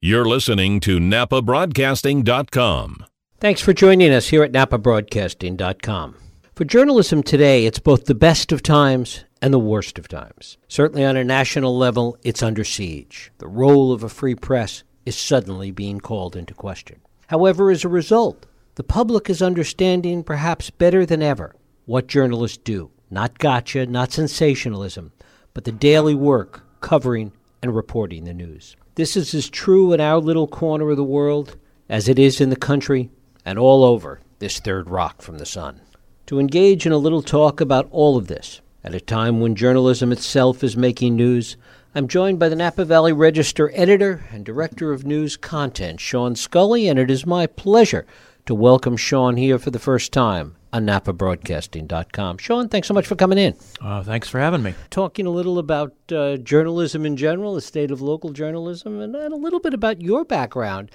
You're listening to NapaBroadcasting.com. Thanks for joining us here at NapaBroadcasting.com. For journalism today, it's both the best of times and the worst of times. Certainly on a national level, it's under siege. The role of a free press is suddenly being called into question. However, as a result, the public is understanding perhaps better than ever what journalists do. Not gotcha, not sensationalism, but the daily work covering and reporting the news. This is as true in our little corner of the world as it is in the country and all over this third rock from the sun. To engage in a little talk about all of this, at a time when journalism itself is making news, I'm joined by the Napa Valley Register editor and director of news content, Sean Scully, and it is my pleasure to welcome Sean here for the first time on NapaBroadcasting.com. Sean, thanks so much for coming in. Uh, thanks for having me. Talking a little about uh, journalism in general, the state of local journalism, and, and a little bit about your background.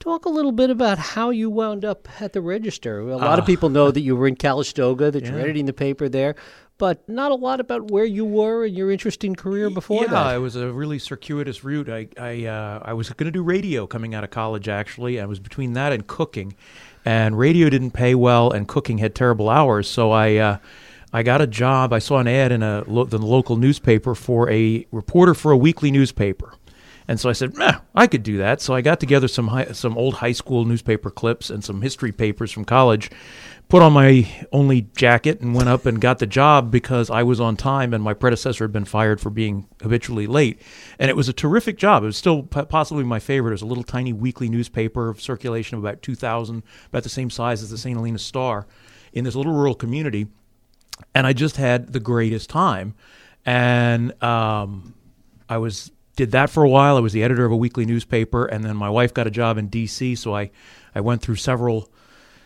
Talk a little bit about how you wound up at the Register. A lot uh, of people know that you were in Calistoga, that yeah. you're editing the paper there, but not a lot about where you were and your interesting career before yeah, that. Yeah, it was a really circuitous route. I I, uh, I was going to do radio coming out of college. Actually, I was between that and cooking, and radio didn't pay well, and cooking had terrible hours. So I uh, I got a job. I saw an ad in a lo- the local newspaper for a reporter for a weekly newspaper. And so I said, I could do that. So I got together some high, some old high school newspaper clips and some history papers from college, put on my only jacket, and went up and got the job because I was on time and my predecessor had been fired for being habitually late. And it was a terrific job. It was still possibly my favorite. It was a little tiny weekly newspaper of circulation of about 2,000, about the same size as the St. Helena Star, in this little rural community. And I just had the greatest time. And um, I was did that for a while. I was the editor of a weekly newspaper, and then my wife got a job in D.C. So I, I went through several,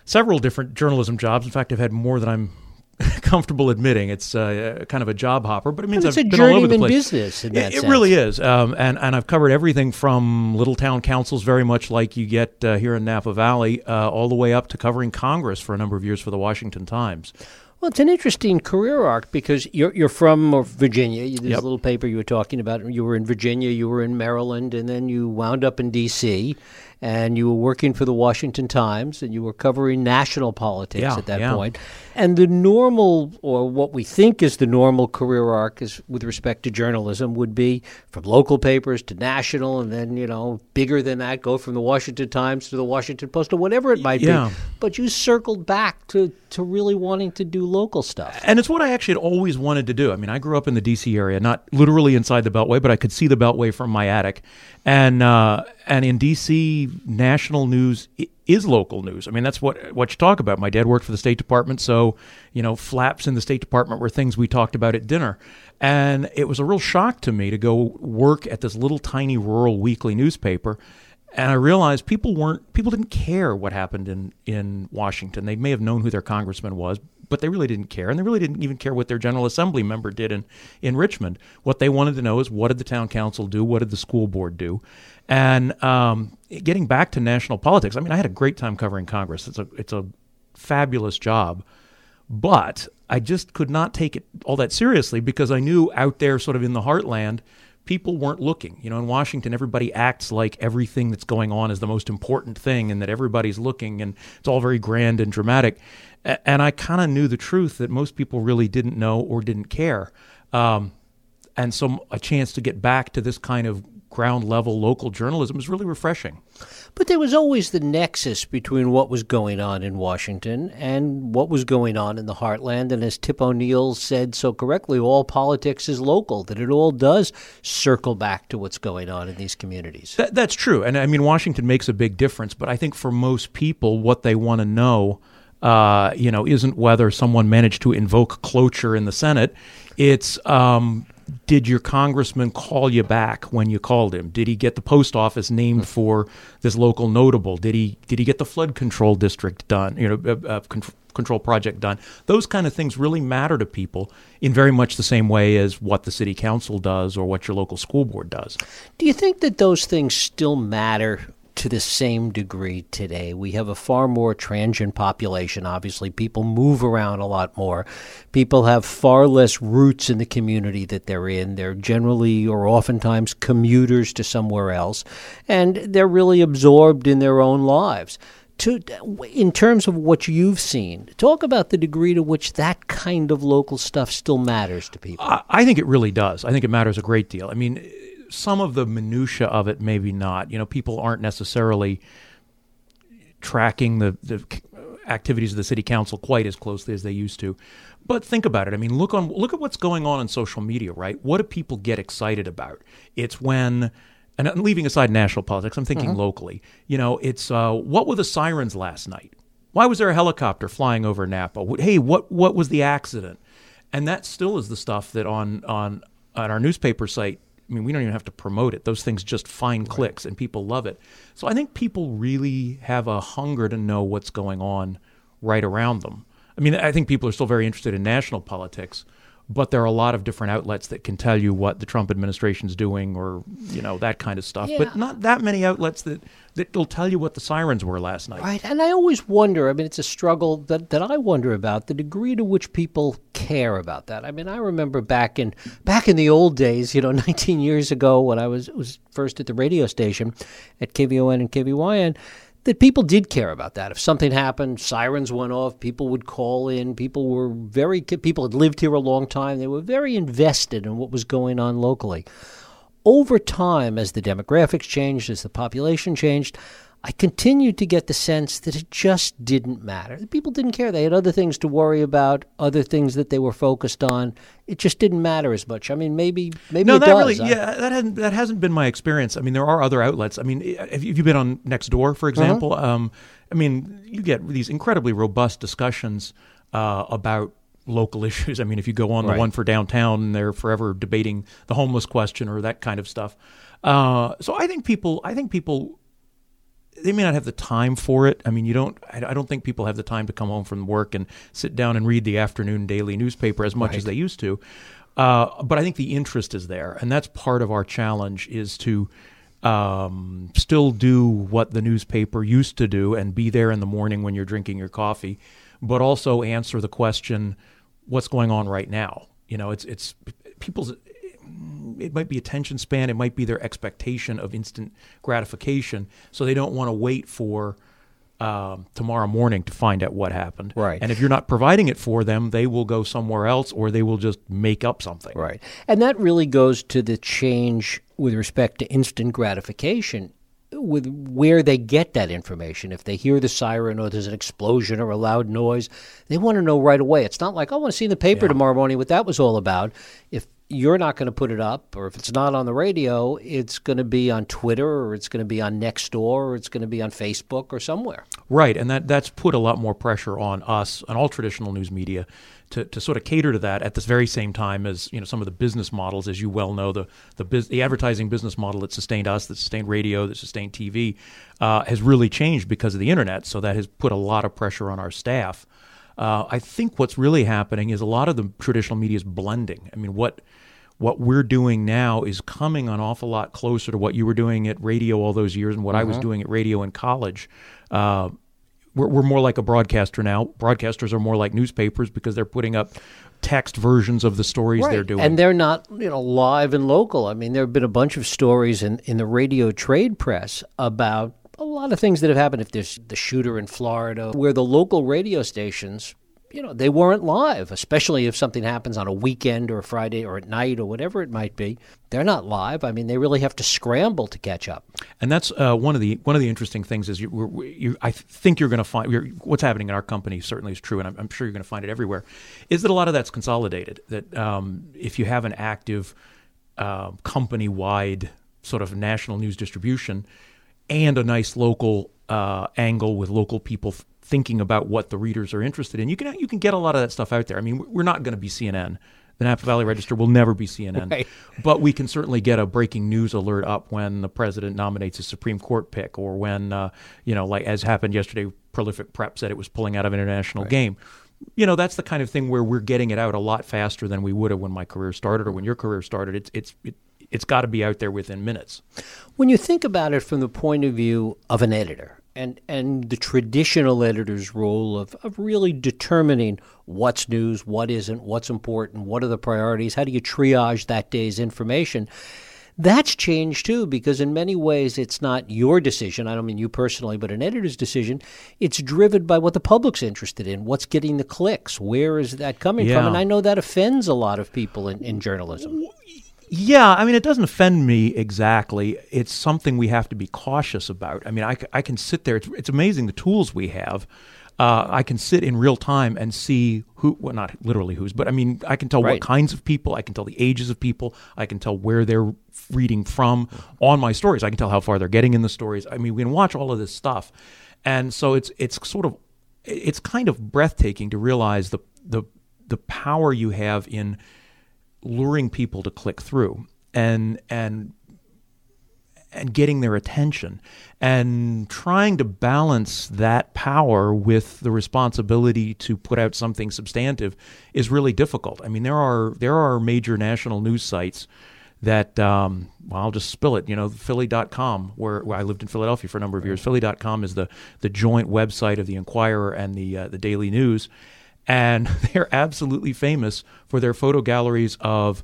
several different journalism jobs. In fact, I've had more than I'm comfortable admitting. It's uh, kind of a job hopper, but it means it's I've a been all over the place. business. In that it, it really is, um, and and I've covered everything from little town councils, very much like you get uh, here in Napa Valley, uh, all the way up to covering Congress for a number of years for the Washington Times. Well, it's an interesting career arc because you're you're from Virginia. This yep. little paper you were talking about. You were in Virginia, you were in Maryland, and then you wound up in D.C and you were working for the Washington Times and you were covering national politics yeah, at that yeah. point. And the normal, or what we think is the normal career arc is with respect to journalism, would be from local papers to national, and then, you know, bigger than that, go from the Washington Times to the Washington Post or whatever it might yeah. be. But you circled back to, to really wanting to do local stuff. And it's what I actually had always wanted to do. I mean, I grew up in the D.C. area, not literally inside the Beltway, but I could see the Beltway from my attic. And, uh, and in D.C., national news is local news. I mean, that's what what you talk about. My dad worked for the State Department, so you know, flaps in the State Department were things we talked about at dinner. And it was a real shock to me to go work at this little tiny rural weekly newspaper. And I realized people weren't people didn't care what happened in in Washington. They may have known who their congressman was, but they really didn't care, and they really didn't even care what their general assembly member did in in Richmond. What they wanted to know is what did the town council do, what did the school board do, and um, getting back to national politics, I mean, I had a great time covering Congress. It's a it's a fabulous job, but I just could not take it all that seriously because I knew out there, sort of in the heartland, people weren't looking. You know, in Washington, everybody acts like everything that's going on is the most important thing, and that everybody's looking, and it's all very grand and dramatic. And I kind of knew the truth that most people really didn't know or didn't care. Um, and so a chance to get back to this kind of ground level local journalism is really refreshing. But there was always the nexus between what was going on in Washington and what was going on in the heartland. And as Tip O'Neill said so correctly, all politics is local, that it all does circle back to what's going on in these communities. That, that's true. And I mean, Washington makes a big difference. But I think for most people, what they want to know. Uh, you know, isn't whether someone managed to invoke cloture in the Senate. It's um, did your congressman call you back when you called him? Did he get the post office named hmm. for this local notable? Did he did he get the flood control district done? You know, uh, uh, control project done. Those kind of things really matter to people in very much the same way as what the city council does or what your local school board does. Do you think that those things still matter to the same degree today. We have a far more transient population, obviously. People move around a lot more. People have far less roots in the community that they're in. They're generally or oftentimes commuters to somewhere else, and they're really absorbed in their own lives. To, in terms of what you've seen, talk about the degree to which that kind of local stuff still matters to people. I, I think it really does. I think it matters a great deal. I mean, some of the minutia of it, maybe not. You know, people aren't necessarily tracking the, the activities of the city council quite as closely as they used to. But think about it. I mean, look on look at what's going on in social media, right? What do people get excited about? It's when and I'm leaving aside national politics, I'm thinking mm-hmm. locally. You know, it's uh, what were the sirens last night? Why was there a helicopter flying over Napa? Hey, what what was the accident? And that still is the stuff that on on on our newspaper site I mean, we don't even have to promote it. Those things just find right. clicks and people love it. So I think people really have a hunger to know what's going on right around them. I mean, I think people are still very interested in national politics, but there are a lot of different outlets that can tell you what the Trump administration is doing or you know that kind of stuff. Yeah. But not that many outlets that that'll tell you what the sirens were last night. Right, and I always wonder. I mean, it's a struggle that that I wonder about the degree to which people care about that. I mean, I remember back in back in the old days, you know, 19 years ago when I was was first at the radio station at KVON and KVYN that people did care about that. If something happened, sirens went off, people would call in. People were very people had lived here a long time. They were very invested in what was going on locally. Over time, as the demographics changed, as the population changed, I continued to get the sense that it just didn't matter. People didn't care. They had other things to worry about, other things that they were focused on. It just didn't matter as much. I mean, maybe maybe no, that does. really, yeah, that hasn't that hasn't been my experience. I mean, there are other outlets. I mean, have you been on Nextdoor, for uh-huh. example? Uh-huh. Um, I mean, you get these incredibly robust discussions uh, about local issues. I mean, if you go on right. the one for downtown, they're forever debating the homeless question or that kind of stuff. Uh, so I think people, I think people they may not have the time for it. I mean, you don't. I don't think people have the time to come home from work and sit down and read the afternoon daily newspaper as much right. as they used to. Uh, but I think the interest is there, and that's part of our challenge is to um, still do what the newspaper used to do and be there in the morning when you're drinking your coffee, but also answer the question, "What's going on right now?" You know, it's it's people's it might be attention span, it might be their expectation of instant gratification. So they don't want to wait for um, tomorrow morning to find out what happened. Right. And if you're not providing it for them, they will go somewhere else or they will just make up something. Right. And that really goes to the change with respect to instant gratification with where they get that information. If they hear the siren or there's an explosion or a loud noise, they want to know right away. It's not like, I want to see in the paper yeah. tomorrow morning what that was all about. If you're not going to put it up, or if it's not on the radio, it's going to be on Twitter, or it's going to be on Nextdoor, or it's going to be on Facebook, or somewhere. Right, and that that's put a lot more pressure on us, and all traditional news media, to, to sort of cater to that at this very same time as you know some of the business models, as you well know, the the, biz, the advertising business model that sustained us, that sustained radio, that sustained TV, uh, has really changed because of the internet. So that has put a lot of pressure on our staff. Uh, I think what's really happening is a lot of the traditional media is blending. I mean, what what we're doing now is coming an awful lot closer to what you were doing at radio all those years and what I was mm-hmm. doing at radio in college. Uh, we're, we're more like a broadcaster now. Broadcasters are more like newspapers because they're putting up text versions of the stories right. they're doing. And they're not, you know, live and local. I mean, there have been a bunch of stories in, in the radio trade press about a lot of things that have happened. If there's the shooter in Florida, where the local radio stations you know, they weren't live, especially if something happens on a weekend or a Friday or at night or whatever it might be. They're not live. I mean, they really have to scramble to catch up. And that's uh, one of the one of the interesting things is you, you I think you're going to find what's happening in our company certainly is true, and I'm, I'm sure you're going to find it everywhere. Is that a lot of that's consolidated? That um, if you have an active uh, company wide sort of national news distribution and a nice local uh, angle with local people thinking about what the readers are interested in. You can you can get a lot of that stuff out there. I mean, we're not going to be CNN. The Napa Valley Register will never be CNN, right. but we can certainly get a breaking news alert up when the president nominates a Supreme Court pick, or when uh, you know, like as happened yesterday, Prolific Prep said it was pulling out of an international right. game. You know, that's the kind of thing where we're getting it out a lot faster than we would have when my career started or when your career started. It's it's it, it's got to be out there within minutes. When you think about it from the point of view of an editor and, and the traditional editor's role of, of really determining what's news, what isn't, what's important, what are the priorities, how do you triage that day's information, that's changed too, because in many ways it's not your decision. I don't mean you personally, but an editor's decision. It's driven by what the public's interested in, what's getting the clicks, where is that coming Yeah. from? And I know that offends a lot of people in, in journalism. Yeah, I mean, it doesn't offend me exactly. It's something we have to be cautious about. I mean, I, I can sit there. It's, it's amazing the tools we have. Uh, I can sit in real time and see who, well, not literally who's, but I mean, I can tell Right. what kinds of people. I can tell the ages of people. I can tell where they're reading from on my stories. I can tell how far they're getting in the stories. I mean, we can watch all of this stuff, and so it's it's sort of it's kind of breathtaking to realize the the the power you have in luring people to click through and and and getting their attention and trying to balance that power with the responsibility to put out something substantive is really difficult. I mean, there are there are major national news sites that um, well, I'll just spill it. You know, Philly.com, where, where I lived in Philadelphia for a number of years. Philly.com is the the joint website of the Inquirer and the uh, the Daily News, and they're absolutely famous for their photo galleries of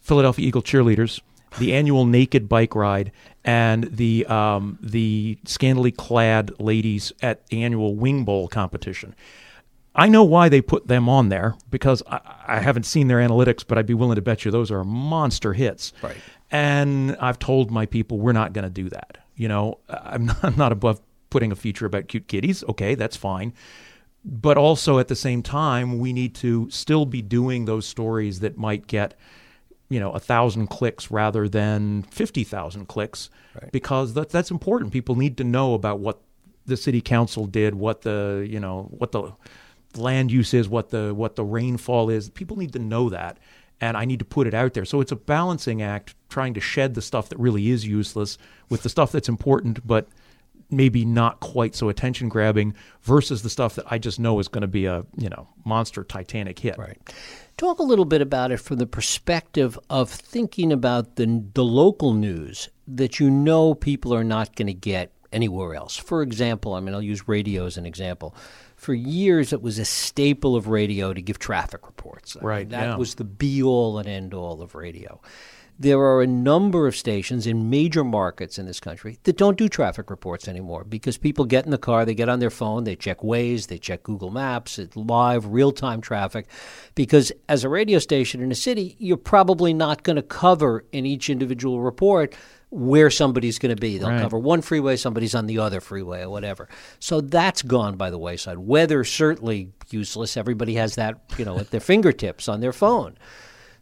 Philadelphia Eagle cheerleaders, the annual naked bike ride, and the um, the scantily clad ladies at the annual wing bowl competition. I know why they put them on there because I, I haven't seen their analytics, but I'd be willing to bet you those are monster hits. Right. And I've told my people we're not going to do that. You know, I'm not, I'm not above putting a feature about cute kitties. Okay, that's fine. But also at the same time, we need to still be doing those stories that might get, you know, a thousand clicks rather than fifty thousand clicks, because that, that's important. People need to know about what the city council did, what the you know what the land use is, what the what the rainfall is. People need to know that, and I need to put it out there. So it's a balancing act, trying to shed the stuff that really is useless with the stuff that's important, but maybe not quite so attention grabbing versus the stuff that I just know is going to be a you know monster Titanic hit. Right. Talk a little bit about it from the perspective of thinking about the the local news that you know people are not going to get anywhere else. For example, I mean, I'll use radio as an example. For years, it was a staple of radio to give traffic reports. I mean, Right, that yeah. was the be all and end all of radio. There are a number of stations in major markets in this country that don't do traffic reports anymore because people get in the car, they get on their phone, they check Waze, they check Google Maps, it's live, real time traffic. Because as a radio station in a city, you're probably not going to cover in each individual report where somebody's going to be. They'll Right. cover one freeway, somebody's on the other freeway, or whatever. So that's gone by the wayside. Weather certainly useless. Everybody has that, you know, at their fingertips on their phone.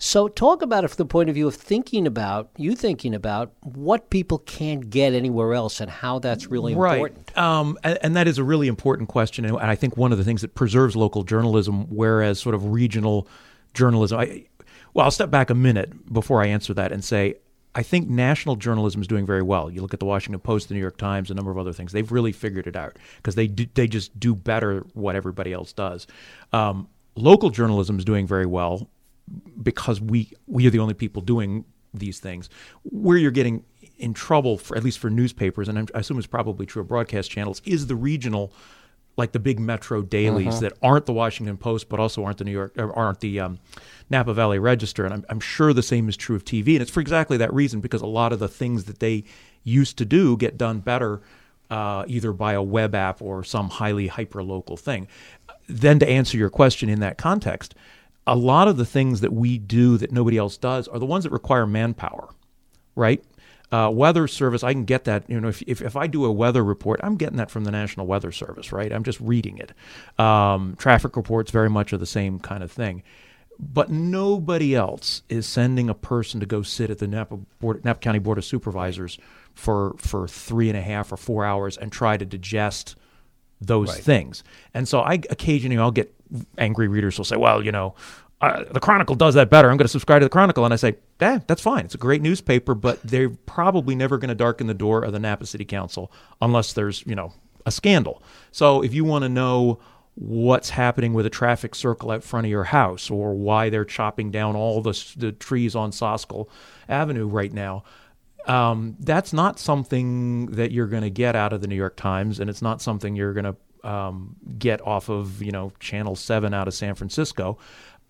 So talk about it from the point of view of thinking about you thinking about what people can't get anywhere else and how that's really important. Right. Um, and, and that is a really important question. And I think one of the things that preserves local journalism, whereas sort of regional journalism, I, well, I'll step back a minute before I answer that and say, I think national journalism is doing very well. You look at the Washington Post, the New York Times, a number of other things. They've really figured it out because they do, they just do better what everybody else does. Um, local journalism is doing very well because we we are the only people doing these things. Where you're getting in trouble, for at least for newspapers, and I'm, I assume it's probably true of broadcast channels, is the regional, like the big metro dailies that aren't the Washington Post, but also aren't the New York, or aren't the um, Napa Valley Register. And I'm, I'm sure the same is true of TV, and it's for exactly that reason because a lot of the things that they used to do get done better. Uh, either by a web app or some highly hyper local thing. Then, to answer your question in that context, a lot of the things that we do that nobody else does are the ones that require manpower, right? Uh, weather service, I can get that. You know, if, if, if I do a weather report, I'm getting that from the National Weather Service, right? I'm just reading it. Um, traffic reports very much are the same kind of thing. But nobody else is sending a person to go sit at the Napa, Board, Napa County Board of Supervisors for, for three and a half or four hours and try to digest those things. And so I occasionally I'll get angry readers will say, well, you know, uh, the Chronicle does that better. I'm going to subscribe to the Chronicle. And I say, eh, that's fine. It's a great newspaper, but they're probably never going to darken the door of the Napa City Council unless there's, you know, a scandal. So if you want to know what's happening with a traffic circle out front of your house or why they're chopping down all the, the trees on Soscol Avenue right now. Um, that's not something that you're going to get out of the New York Times, and it's not something you're going to um, get off of you know Channel Seven out of San Francisco.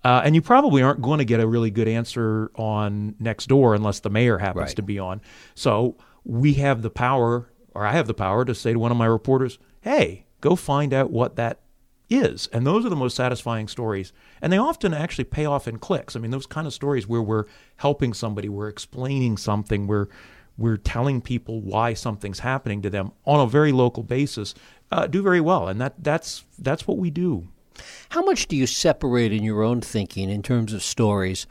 Uh, and you probably aren't going to get a really good answer on next door unless the mayor happens Right. to be on. So we have the power, or I have the power, to say to one of my reporters, "Hey, go find out what that is." And those are the most satisfying stories, and they often actually pay off in clicks. I mean, those kind of stories where we're helping somebody, we're explaining something, we're we're telling people why something's happening to them on a very local basis, uh, do very well, and that that's that's what we do. How much do you separate in your own thinking in terms of stories,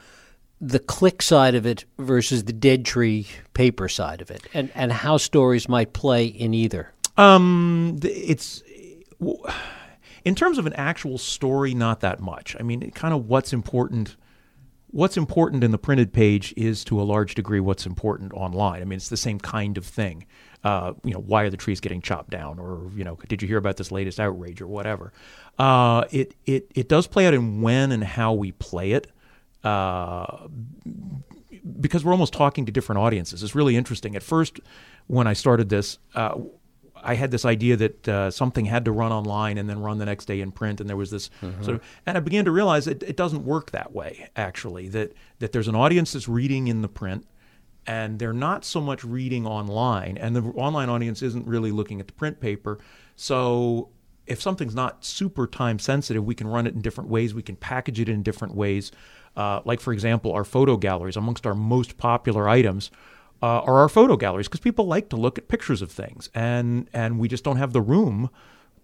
the click side of it versus the dead tree paper side of it, and, and how stories might play in either? Um, it's in terms of an actual story, not that much. I mean, kind of what's important. What's important in the printed page is to a large degree what's important online. I mean, it's the same kind of thing. Uh, you know, why are the trees getting chopped down, or you know, did you hear about this latest outrage, or whatever? Uh, it it it does play out in when and how we play it. Uh, because we're almost talking to different audiences. It's really interesting. At first, when I started this, uh, I had this idea that uh, something had to run online and then run the next day in print, and there was this sort of, and I began to realize it, it doesn't work that way. Actually, that that there's an audience that's reading in the print, and they're not so much reading online, and the online audience isn't really looking at the print paper. So if something's not super time sensitive, we can run it in different ways. We can package it in different ways. Uh, like, for example, our photo galleries, amongst our most popular items, uh, are our photo galleries because people like to look at pictures of things, and and we just don't have the room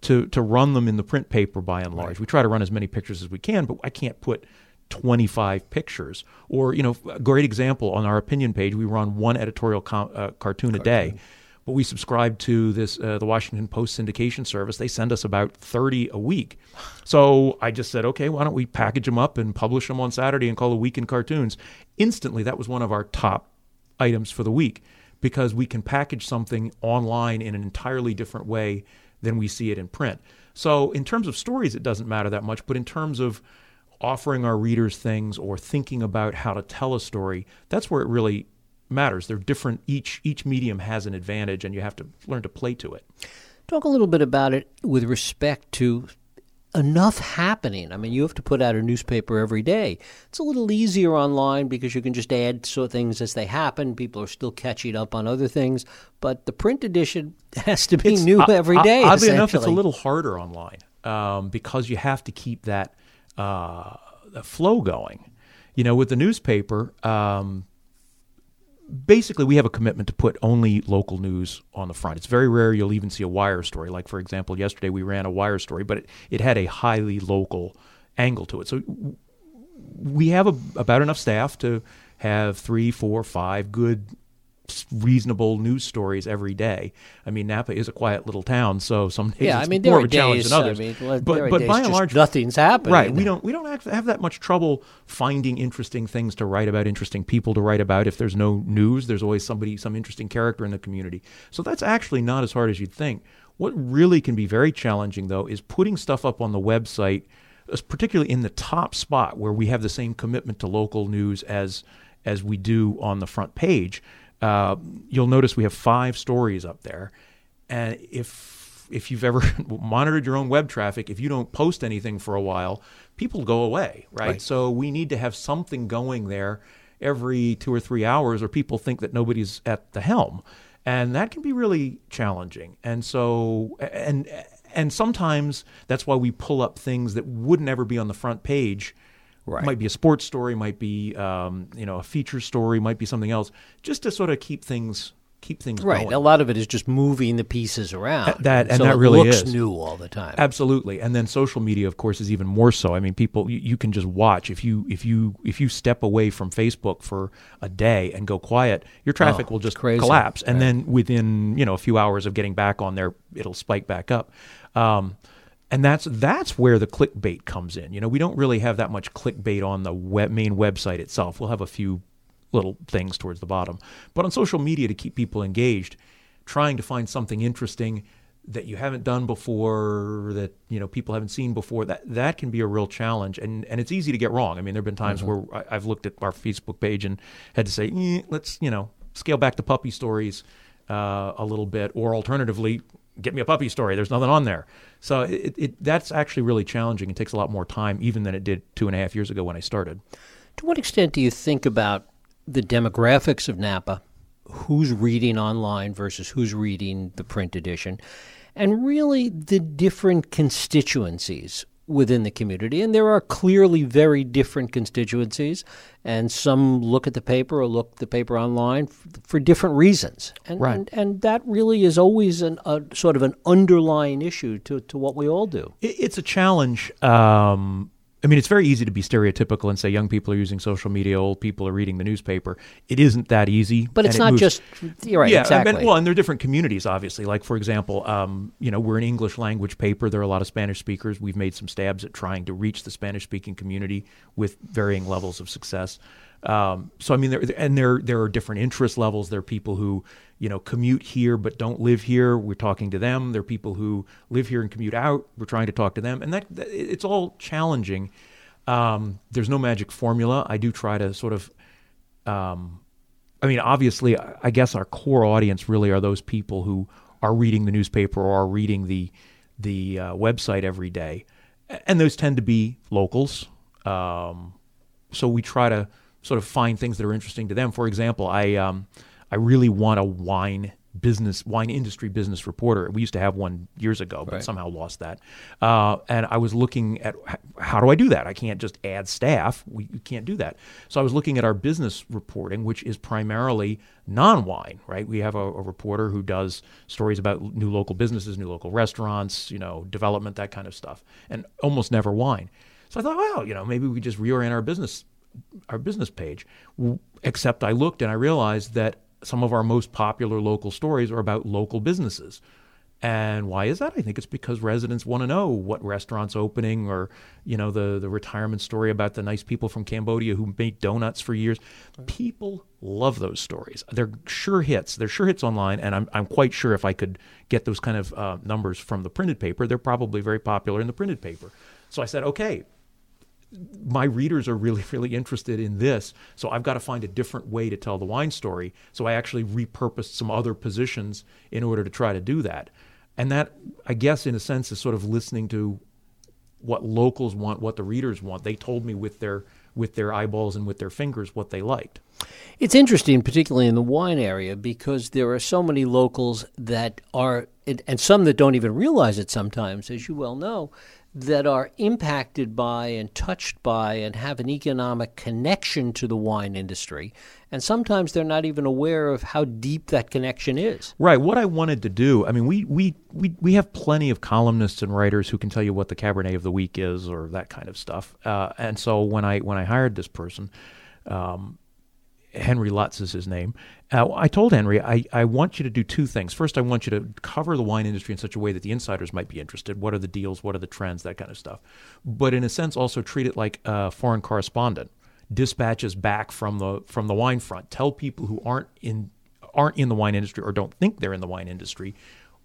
to to run them in the print paper by and large. We try to run as many pictures as we can, but I can't put 25 pictures. Or you know, a great example on our opinion page, we run one editorial com- uh, cartoon, a day. But we subscribe to this uh, the Washington Post syndication service. They send us about 30 a week. So I just said, okay, why don't we package them up and publish them on Saturday and call it Week in Cartoons? Instantly, that was one of our top items for the week because we can package something online in an entirely different way than we see it in print. So, in terms of stories, it doesn't matter that much, but in terms of offering our readers things or thinking about how to tell a story, that's where it really matters. They're different. Each each medium has an advantage, and you have to learn to play to it. Talk a little bit about it with respect to enough happening. I mean, you have to put out a newspaper every day. It's a little easier online because you can just add so things as they happen. People are still catching up on other things, but the print edition has to be It's- new o- every o- day. Oddly enough, it's a little harder online um, because you have to keep that uh, flow going. You know, with the newspaper, um, basically we have a commitment to put only local news on the front. It's very rare you'll even see a wire story. Like for example, yesterday we ran a wire story, but it, it had a highly local angle to it. So we have a, about enough staff to have three, four, five good, reasonable news stories every day. I mean, Napa is a quiet little town, so some days Yeah, I mean, more of a challenge days. than others. I mean, but but by and large, nothing's happening. Right. We don't we don't have that much trouble finding interesting things to write about, interesting people to write about. If there's no news, there's always somebody, some interesting character in the community. So that's actually not as hard as you'd think. What really can be very challenging, though, is putting stuff up on the website, particularly in the top spot where we have the same commitment to local news as as we do on the front page. Uh, you'll notice we have five stories up there, and if if you've ever monitored your own web traffic, if you don't post anything for a while, people go away, right? Right. So we need to have something going there every two or three hours, or people think that nobody's at the helm, and that can be really challenging. And so, and and sometimes that's why we pull up things that wouldn't ever be on the front page. Right. Might be a sports story, might be um, you know a feature story, might be something else, just to sort of keep things keep things Right. going. A lot of it is just moving the pieces around. that- and so that it really looks is. new all the time. Absolutely, and then social media, of course, is even more so. I mean, people you, you can just watch if you if you if you step away from Facebook for a day and go quiet, your traffic Oh, will just collapse, and then within you know a few hours of getting back on there, it'll spike back up. Um, and that's that's where the clickbait comes in. You know, we don't really have that much clickbait on the web, main website itself. We'll have a few little things towards the bottom, but on social media to keep people engaged, trying to find something interesting that you haven't done before, that you know people haven't seen before. That that can be a real challenge, and and it's easy to get wrong. I mean, there have been times Mm-hmm. where I, I've looked at our Facebook page and had to say, eh, let's you know scale back the puppy stories uh, a little bit, or alternatively, get me a puppy story. There's nothing on there. So it, it that's actually really challenging. It takes a lot more time, even than it did two and a half years ago when I started. To what extent do you think about the demographics of Napa, who's reading online versus who's reading the print edition, and really the different constituencies within the community? And there are clearly very different constituencies, and some look at the paper or look the paper online f- for different reasons. And, Right. and, and that really is always an, a sort of an underlying issue to, to what we all do. It, it's a challenge. Um, I mean, it's very easy to be stereotypical and say young people are using social media, old people are reading the newspaper. It isn't that easy. But it's and it not just, you're right, yeah, exactly. And, well, and there are different communities, obviously. Like, for example, um, you know, we're an English language paper. There are a lot of Spanish speakers. We've made some stabs at trying to reach the Spanish speaking community with varying levels of success. Um, so, I mean, there and there there are different interest levels. There are people who you know commute here but don't live here. We're talking to them. There are people who live here and commute out. We're trying to talk to them, and that, that it's all challenging. Um, there's no magic formula. I do try to sort of um, I mean, obviously, I guess our core audience really are those people who are reading the newspaper or are reading the the uh, website every day, and those tend to be locals. Um, so we try to sort of find things that are interesting to them. For example, I um, I really want a wine business wine industry business reporter. We used to have one years ago, but Right. somehow lost that. Uh, and I was looking at how do I do that? I can't just add staff. We you can't do that. So I was looking at our business reporting, which is primarily non-wine. Right? We have a, a reporter who does stories about new local businesses, new local restaurants, you know, development, that kind of stuff, and almost never wine. So I thought, well, you know, maybe we just reorient our business our business page. Except I looked and I realized that some of our most popular local stories are about local businesses. And why is that? I think it's because residents want to know what restaurants opening or, you know, the, the retirement story about the nice people from Cambodia who made donuts for years. People love those stories. They're sure hits. They're sure hits online. And I'm, I'm quite sure if I could get those kind of uh, numbers from the printed paper, they're probably very popular in the printed paper. So I said, okay, my readers are really, really interested in this. So I've got to find a different way to tell the wine story. So I actually repurposed some other positions in order to try to do that. And that, I guess, in a sense, is sort of listening to what locals want, what the readers want. They told me with their with their eyeballs and with their fingers what they liked. It's interesting, particularly in the wine area, because there are so many locals that are, and some that don't even realize it sometimes, as you well know, that are impacted by and touched by and have an economic connection to the wine industry. And sometimes they're not even aware of how deep that connection is. Right. What I wanted to do, I mean, we, we, we, we have plenty of columnists and writers who can tell you what the Cabernet of the week is or that kind of stuff. Uh, and so when I when I hired this person, um, Henry Lutz is his name. Uh, I told Henry, I, I want you to do two things. First, I want you to cover the wine industry in such a way that the insiders might be interested. What are the deals? What are the trends? That kind of stuff. But in a sense, also treat it like a foreign correspondent. Dispatches back from the from the wine front. Tell people who aren't in aren't in the wine industry or don't think they're in the wine industry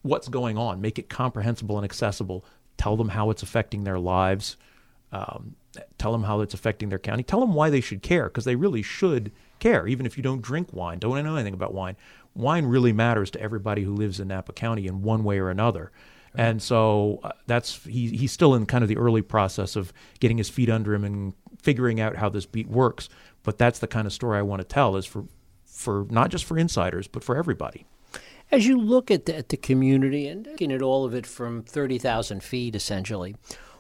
what's going on. Make it comprehensible and accessible. Tell them how it's affecting their lives. Um, tell them how it's affecting their county. Tell them why they should care because they really should care, even if you don't drink wine, don't know anything about wine. Wine really matters to everybody who lives in Napa County in one way or another. And so uh, that's he, he's still in kind of the early process of getting his feet under him and figuring out how this beat works. But that's the kind of story I want to tell is for for not just for insiders but for everybody. As you look at the, at the community and looking at all of it from 30,000 feet, essentially,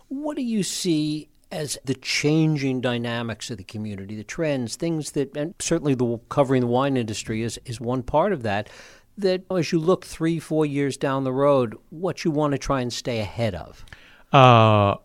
what do you see as the changing dynamics of the community, the trends, things that, and certainly the covering the wine industry is, is one part of that, that as you look three, four years down the road, what you want to try and stay ahead of? Uh,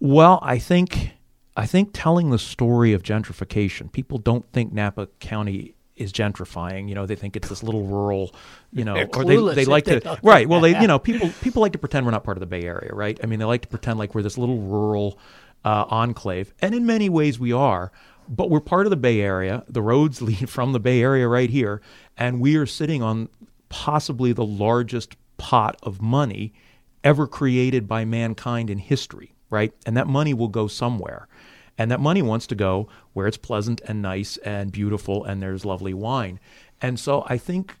well, I think I think telling the story of gentrification. People don't think Napa County is gentrifying. You know, they think it's this little rural, you know, They're or they, clueless they if like they to right. Well, they you know people people like to pretend we're not part of the Bay Area, right? I mean, they like to pretend like we're this little rural uh, enclave, and in many ways we are. But we're part of the Bay Area. The roads lead from the Bay Area right here, and we are sitting on possibly the largest pot of money ever created by mankind in history, right? And that money will go somewhere. And that money wants to go where it's pleasant and nice and beautiful and there's lovely wine. And so I think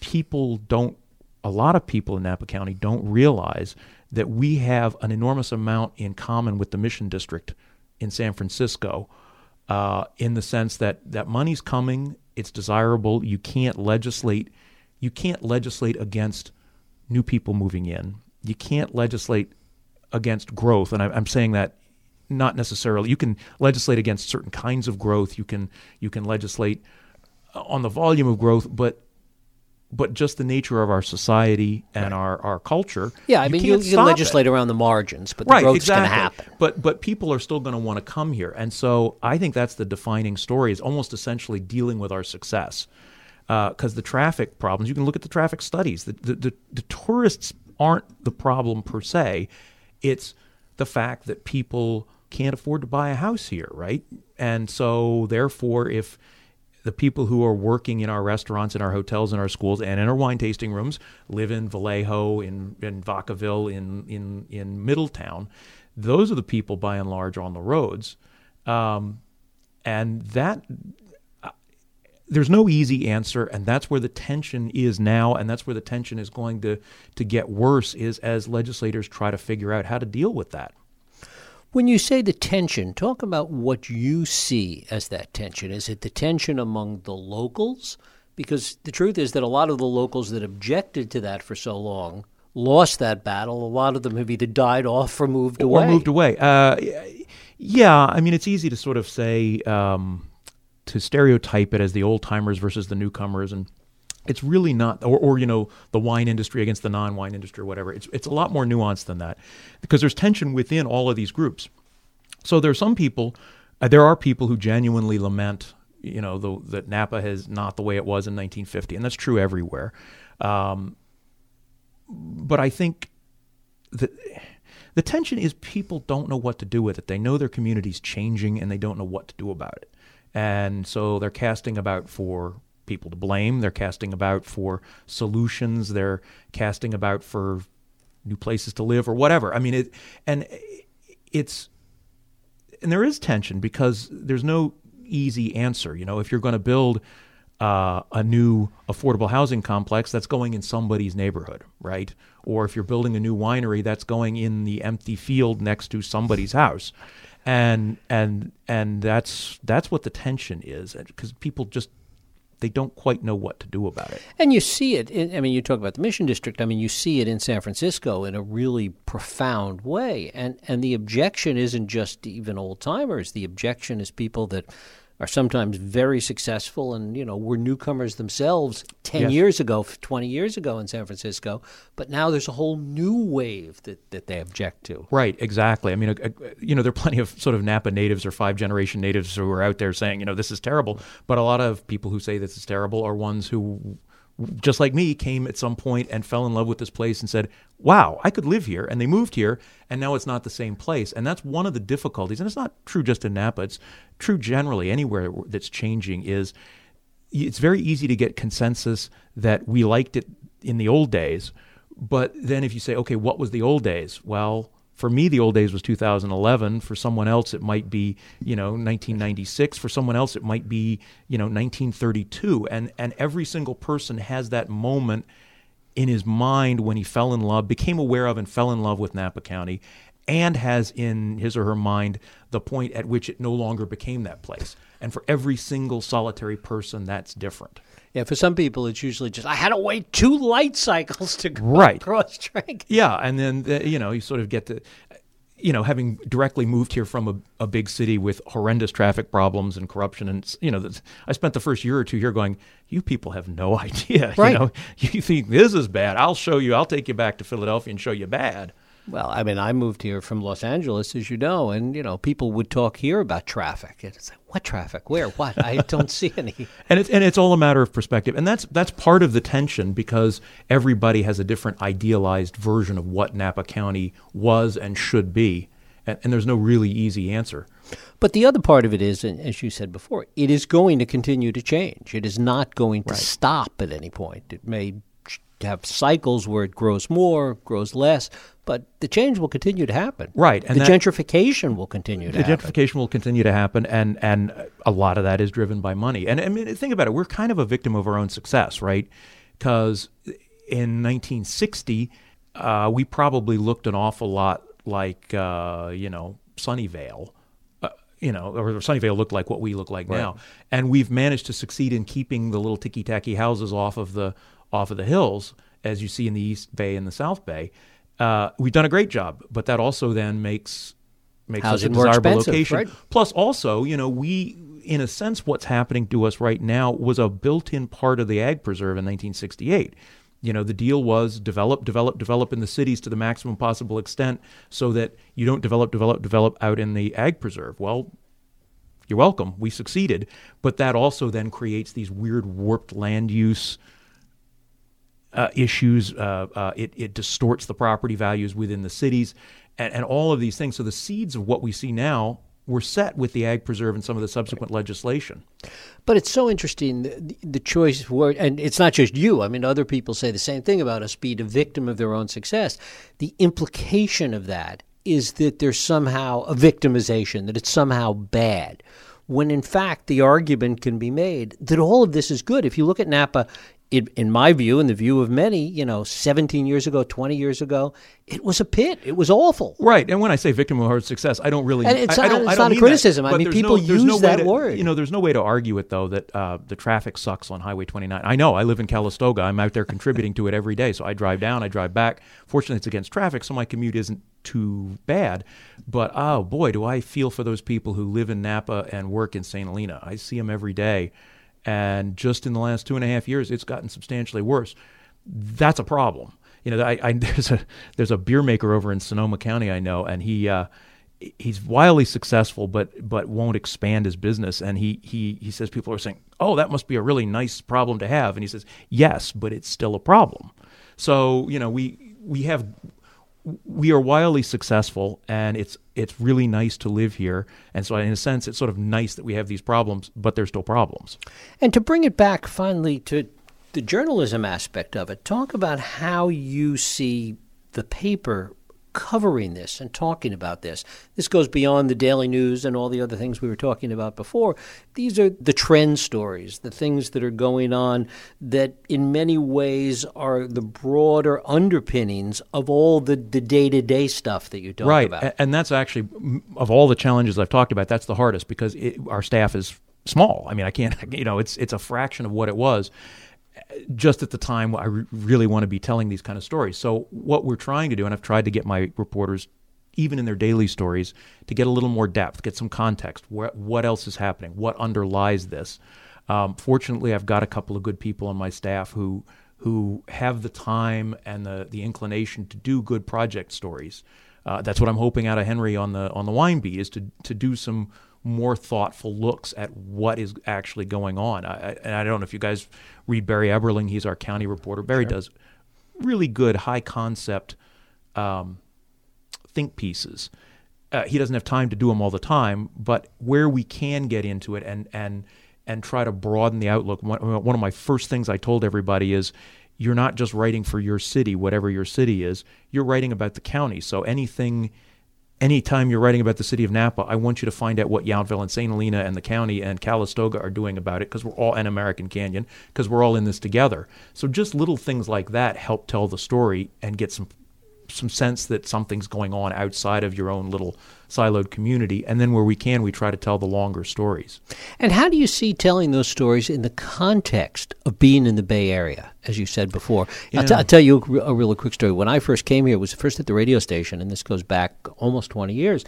people don't, a lot of people in Napa County don't realize that we have an enormous amount in common with the Mission District in San Francisco uh, in the sense that that money's coming, it's desirable. You can't legislate, you can't legislate against new people moving in. You can't legislate against growth, and I, I'm saying that not necessarily. You can legislate against certain kinds of growth. You can you can legislate on the volume of growth, but but just the nature of our society and right. our, our culture. Yeah, I mean, you, you can legislate it. around the margins, but the right, growth's exactly. going to happen. But but people are still going to want to come here, and so I think that's the defining story. Is almost essentially dealing with our success because uh, the traffic problems. You can look at the traffic studies. The, the the the tourists aren't the problem per se. It's the fact that people can't afford to buy a house here, right? And so therefore, if the people who are working in our restaurants, in our hotels, in our schools, and in our wine tasting rooms live in Vallejo, in, in Vacaville, in, in, in Middletown. Those are the people, by and large, on the roads. Um, and that, uh, there's no easy answer, and that's where the tension is now, and that's where the tension is going to, to get worse, is as legislators try to figure out how to deal with that. When you say the tension, talk about what you see as that tension. Is it the tension among the locals? Because the truth is that a lot of the locals that objected to that for so long lost that battle. A lot of them have either died off or moved or away. Or moved away. Uh, yeah, I mean, it's easy to sort of say, um, to stereotype it as the old timers versus the newcomers. And it's really not, or, or, you know, the wine industry against the non-wine industry or whatever. It's it's a lot more nuanced than that, because there's tension within all of these groups. So there are some people, uh, there are people who genuinely lament, you know, the, that Napa is not the way it was in 1950, and that's true everywhere. Um, but I think that the tension is people don't know what to do with it. They know their community's changing, and they don't know what to do about it, and so they're casting about for people to blame. They're casting about for solutions. They're casting about for new places to live or whatever. I mean, it and it's and there is tension because there's no easy answer. You know, if you're going to build uh, a new affordable housing complex, that's going in somebody's neighborhood, right? Or if you're building a new winery, that's going in the empty field next to somebody's house and and and that's that's what the tension is because people just they don't quite know what to do about it. And you see it. In, I mean, you talk about the Mission District. I mean, you see it in San Francisco in a really profound way. And and the objection isn't just even old timers. The objection is people that are sometimes very successful and you know were newcomers themselves 10 yes. years ago 20 years ago in San Francisco but now there's a whole new wave that, that they object to right exactly I mean uh, uh, you know there are plenty of sort of Napa natives or five generation natives who are out there saying you know this is terrible but a lot of people who say this is terrible are ones who just like me, came at some point and fell in love with this place and said, wow, I could live here. And they moved here, and now it's not the same place. And that's one of the difficulties. And it's not true just in Napa, it's true generally anywhere that's changing, is it's very easy to get consensus that we liked it in the old days. But then if you say, okay, what was the old days? Well, for me, the old days was 2011. For someone else, it might be, you know, 1996. For someone else, it might be, you know, 1932. And and every single person has that moment in his mind when he fell in love, became aware of, and fell in love with Napa County, and has in his or her mind the point at which it no longer became that place. And for every single solitary person, that's different. Yeah, for some people, it's usually just I had to wait two light cycles to go right. across track. Yeah, and then the, you know you sort of get to, you know, having directly moved here from a, a big city with horrendous traffic problems and corruption, and you know, the, I spent the first year or two here going, you people have no idea. Right. You know, you think this is bad. I'll show you. I'll take you back to Philadelphia and show you bad. Well, I mean, I moved here from Los Angeles, as you know, and you know, people would talk here about traffic. And It's like, what traffic? Where? What? I don't see any. and it's and it's all a matter of perspective, and that's that's part of the tension because everybody has a different idealized version of what Napa County was and should be, and, and there's no really easy answer. But the other part of it is, as you said before, it is going to continue to change. It is not going to right. stop at any point. It may have cycles where it grows more, grows less, but the change will continue to happen. Right, and the that, gentrification will continue to happen. the happen. gentrification will continue to happen, and and a lot of that is driven by money. And I mean, think about it: we're kind of a victim of our own success, right? Because in 1960, uh, we probably looked an awful lot like uh, you know Sunnyvale you know, or Sunnyvale looked like what we look like right. now. And we've managed to succeed in keeping the little ticky tacky houses off of the off of the hills, as you see in the East Bay and the South Bay. Uh, we've done a great job, but that also then makes makes Housing us a desirable location. Right? Plus, also, you know, we in a sense, what's happening to us right now was a built-in part of the ag preserve in 1968 you know the deal was develop develop develop in the cities to the maximum possible extent so that you don't develop develop develop out in the ag preserve well you're welcome we succeeded but that also then creates these weird warped land use uh, issues uh, uh, it, it distorts the property values within the cities and, and all of these things so the seeds of what we see now were set with the ag preserve and some of the subsequent legislation. But it's so interesting the, the choice word, and it's not just you. I mean, other people say the same thing about us being a victim of their own success. The implication of that is that there's somehow a victimization, that it's somehow bad. When in fact, the argument can be made that all of this is good. If you look at Napa it, in my view, in the view of many, you know, 17 years ago, 20 years ago, it was a pit. It was awful. Right. And when I say victim of hard success, I don't really. And it's, I, I don't, it's I don't not a criticism. That, I mean, people no, use no that to, word. You know, there's no way to argue it though that uh, the traffic sucks on Highway 29. I know. I live in Calistoga. I'm out there contributing to it every day. So I drive down, I drive back. Fortunately, it's against traffic, so my commute isn't too bad. But oh boy, do I feel for those people who live in Napa and work in St. Helena. I see them every day and just in the last two and a half years, it's gotten substantially worse. That's a problem. You know, I, I, there's a there's a beer maker over in Sonoma County I know, and he uh, he's wildly successful, but but won't expand his business. And he he he says people are saying, "Oh, that must be a really nice problem to have." And he says, "Yes, but it's still a problem." So you know, we we have we are wildly successful, and it's it's really nice to live here. And so, in a sense, it's sort of nice that we have these problems, but there's still problems. And to bring it back finally to the journalism aspect of it, talk about how you see the paper covering this and talking about this. This goes beyond the daily news and all the other things we were talking about before. These are the trend stories, the things that are going on that in many ways are the broader underpinnings of all the, the day-to-day stuff that you talk right. about. Right. And that's actually mm, of all the challenges I've talked about, that's the hardest because it, our staff is small. I mean, I can't, you know, it's it's a fraction of what it was just at the time I re- really want to be telling these kind of stories. So what we're trying to do, and I've tried to get my reporters, even in their daily stories, to get a little more depth, get some context. Where, what else is happening? What underlies this? Um, fortunately, I've got a couple of good people on my staff who who have the time and the the inclination to do good project stories. Uh, that's what I'm hoping out of Henry on the on the wine beat is to to do some more thoughtful looks at what is actually going on. I, and I don't know if you guys read Barry Eberling; he's our county reporter. Barry sure. does really good, high concept um, think pieces. Uh, he doesn't have time to do them all the time, but where we can get into it and and and try to broaden the outlook. One, one of my first things I told everybody is you're not just writing for your city, whatever your city is, you're writing about the county. So anything anytime you're writing about the city of Napa, I want you to find out what Yountville and St. Helena and the county and Calistoga are doing about it because we're all in American Canyon because we're all in this together. So just little things like that help tell the story and get some some sense that something's going on outside of your own little siloed community. And then where we can, we try to tell the longer stories. And how do you see telling those stories in the context of being in the Bay Area, as you said before? Yeah. I'll, t- I'll, tell you a, a really quick story. When I first came here, it was first at the radio station, and this goes back almost 20 years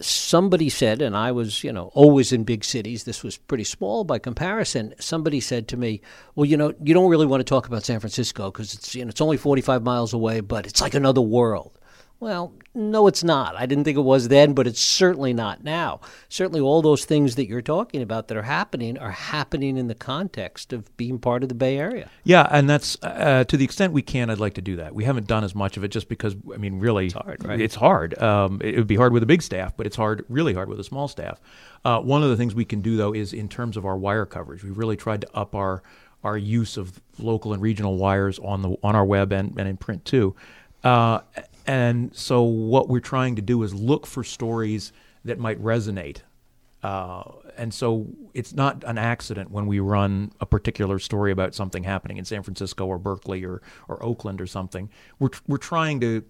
somebody said, and I was, you know, always in big cities. This was pretty small by comparison. Somebody said to me, "Well, you know, you don't really want to talk about San Francisco because it's, you know, it's only 45 miles away, but it's like another world." Well, no, it's not. I didn't think it was then, but it's certainly not now. Certainly, all those things that you're talking about that are happening are happening in the context of being part of the Bay Area. Yeah, and that's uh, to the extent we can. I'd like to do that. We haven't done as much of it just because, I mean, really, it's hard. Right? It's hard. Um, it would be hard with a big staff, but it's hard, really hard with a small staff. Uh, one of the things we can do though is in terms of our wire coverage. We've really tried to up our our use of local and regional wires on the on our web and, and in print too. Uh, and so what we're trying to do is look for stories that might resonate. Uh, and so it's not an accident when we run a particular story about something happening in San Francisco or Berkeley or, or Oakland or something. We're, we're trying to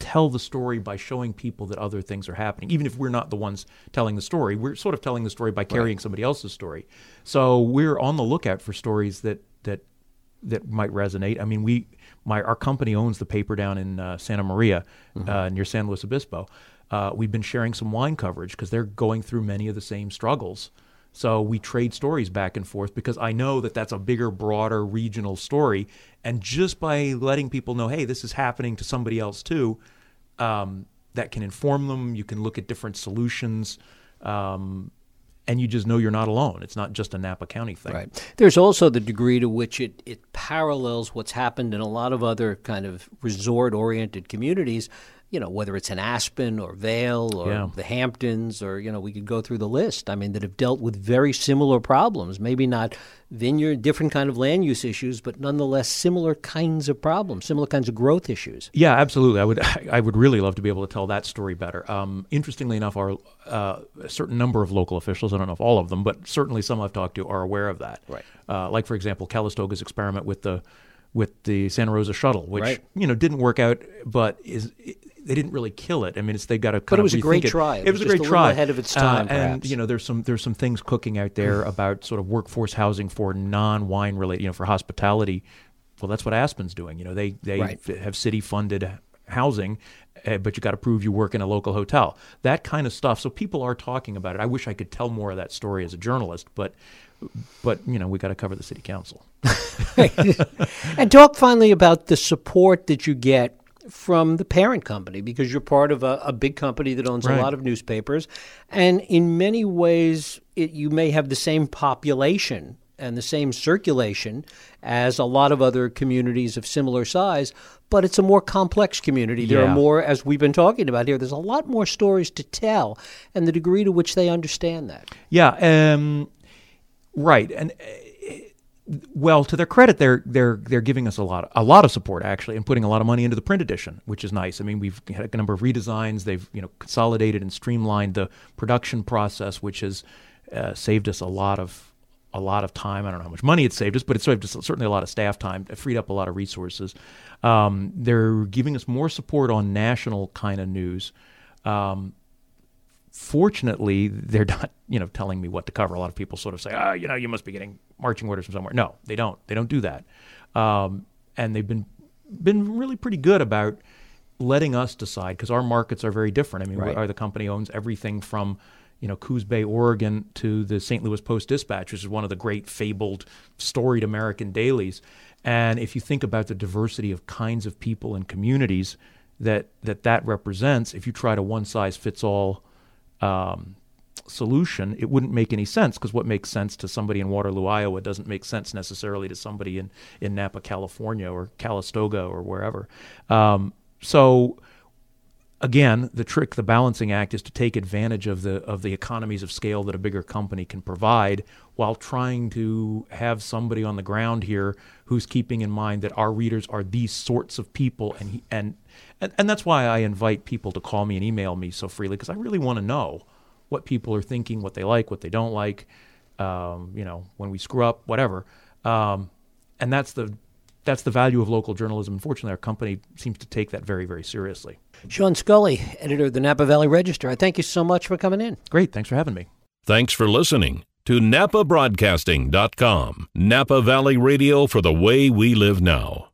tell the story by showing people that other things are happening. Even if we're not the ones telling the story, we're sort of telling the story by carrying right. somebody else's story. So we're on the lookout for stories that that that might resonate. I mean, we my our company owns the paper down in uh, Santa Maria mm-hmm. uh, near San Luis Obispo. Uh, we've been sharing some wine coverage because they're going through many of the same struggles. So we trade stories back and forth because I know that that's a bigger, broader regional story. And just by letting people know, hey, this is happening to somebody else too, um, that can inform them. You can look at different solutions. Um, and you just know you're not alone. It's not just a Napa County thing. Right. There's also the degree to which it, it parallels what's happened in a lot of other kind of resort oriented communities you know, whether it's in Aspen or Vail or yeah. the Hamptons or, you know, we could go through the list. I mean, that have dealt with very similar problems. Maybe not vineyard, different kind of land use issues, but nonetheless similar kinds of problems, similar kinds of growth issues. Yeah, absolutely. I would, I would really love to be able to tell that story better. Um, interestingly enough, our uh, a certain number of local officials, I don't know if all of them, but certainly some I've talked to are aware of that. Right. Uh, like, for example, Calistoga's experiment with the with the Santa Rosa shuttle, which right. you know didn't work out, but is they didn't really kill it. I mean, it's they got to. But it was a great it. try. It, it was, was a great try, ahead of its time. Uh, and you know, there's some there's some things cooking out there about sort of workforce housing for non wine related, you know, for hospitality. Well, that's what Aspen's doing. You know, they they right. f- have city funded housing, uh, but you got to prove you work in a local hotel. That kind of stuff. So people are talking about it. I wish I could tell more of that story as a journalist, but but you know we got to cover the city council. and talk finally about the support that you get from the parent company because you're part of a, a big company that owns right. a lot of newspapers. And in many ways, it, you may have the same population and the same circulation as a lot of other communities of similar size, but it's a more complex community. There yeah. are more, as we've been talking about here, there's a lot more stories to tell, and the degree to which they understand that. Yeah, um, right. And well, to their credit, they're they're they're giving us a lot a lot of support actually, and putting a lot of money into the print edition, which is nice. I mean, we've had a number of redesigns. They've you know consolidated and streamlined the production process, which has uh, saved us a lot of a lot of time. I don't know how much money it saved us, but it's saved us certainly a lot of staff time, It freed up a lot of resources. Um, they're giving us more support on national kind of news. Um, fortunately, they're not, you know, telling me what to cover. A lot of people sort of say, "Ah, oh, you know, you must be getting marching orders from somewhere." No, they don't. They don't do that. Um, and they've been been really pretty good about letting us decide because our markets are very different. I mean, right. our, the company owns everything from you know Coos Bay, Oregon, to the St. Louis Post Dispatch, which is one of the great fabled, storied American dailies. And if you think about the diversity of kinds of people and communities that that that represents, if you try to one size fits all um, solution, it wouldn't make any sense because what makes sense to somebody in Waterloo, Iowa, doesn't make sense necessarily to somebody in, in Napa, California, or Calistoga, or wherever. Um, so, again, the trick, the balancing act, is to take advantage of the of the economies of scale that a bigger company can provide, while trying to have somebody on the ground here who's keeping in mind that our readers are these sorts of people, and and and, and that's why I invite people to call me and email me so freely because I really want to know what people are thinking, what they like, what they don't like. Um, you know, when we screw up, whatever. Um, and that's the that's the value of local journalism. Unfortunately, our company seems to take that very, very seriously. Sean Scully, editor of the Napa Valley Register. I thank you so much for coming in. Great. Thanks for having me. Thanks for listening to NapaBroadcasting.com. Napa Valley Radio for the way we live now.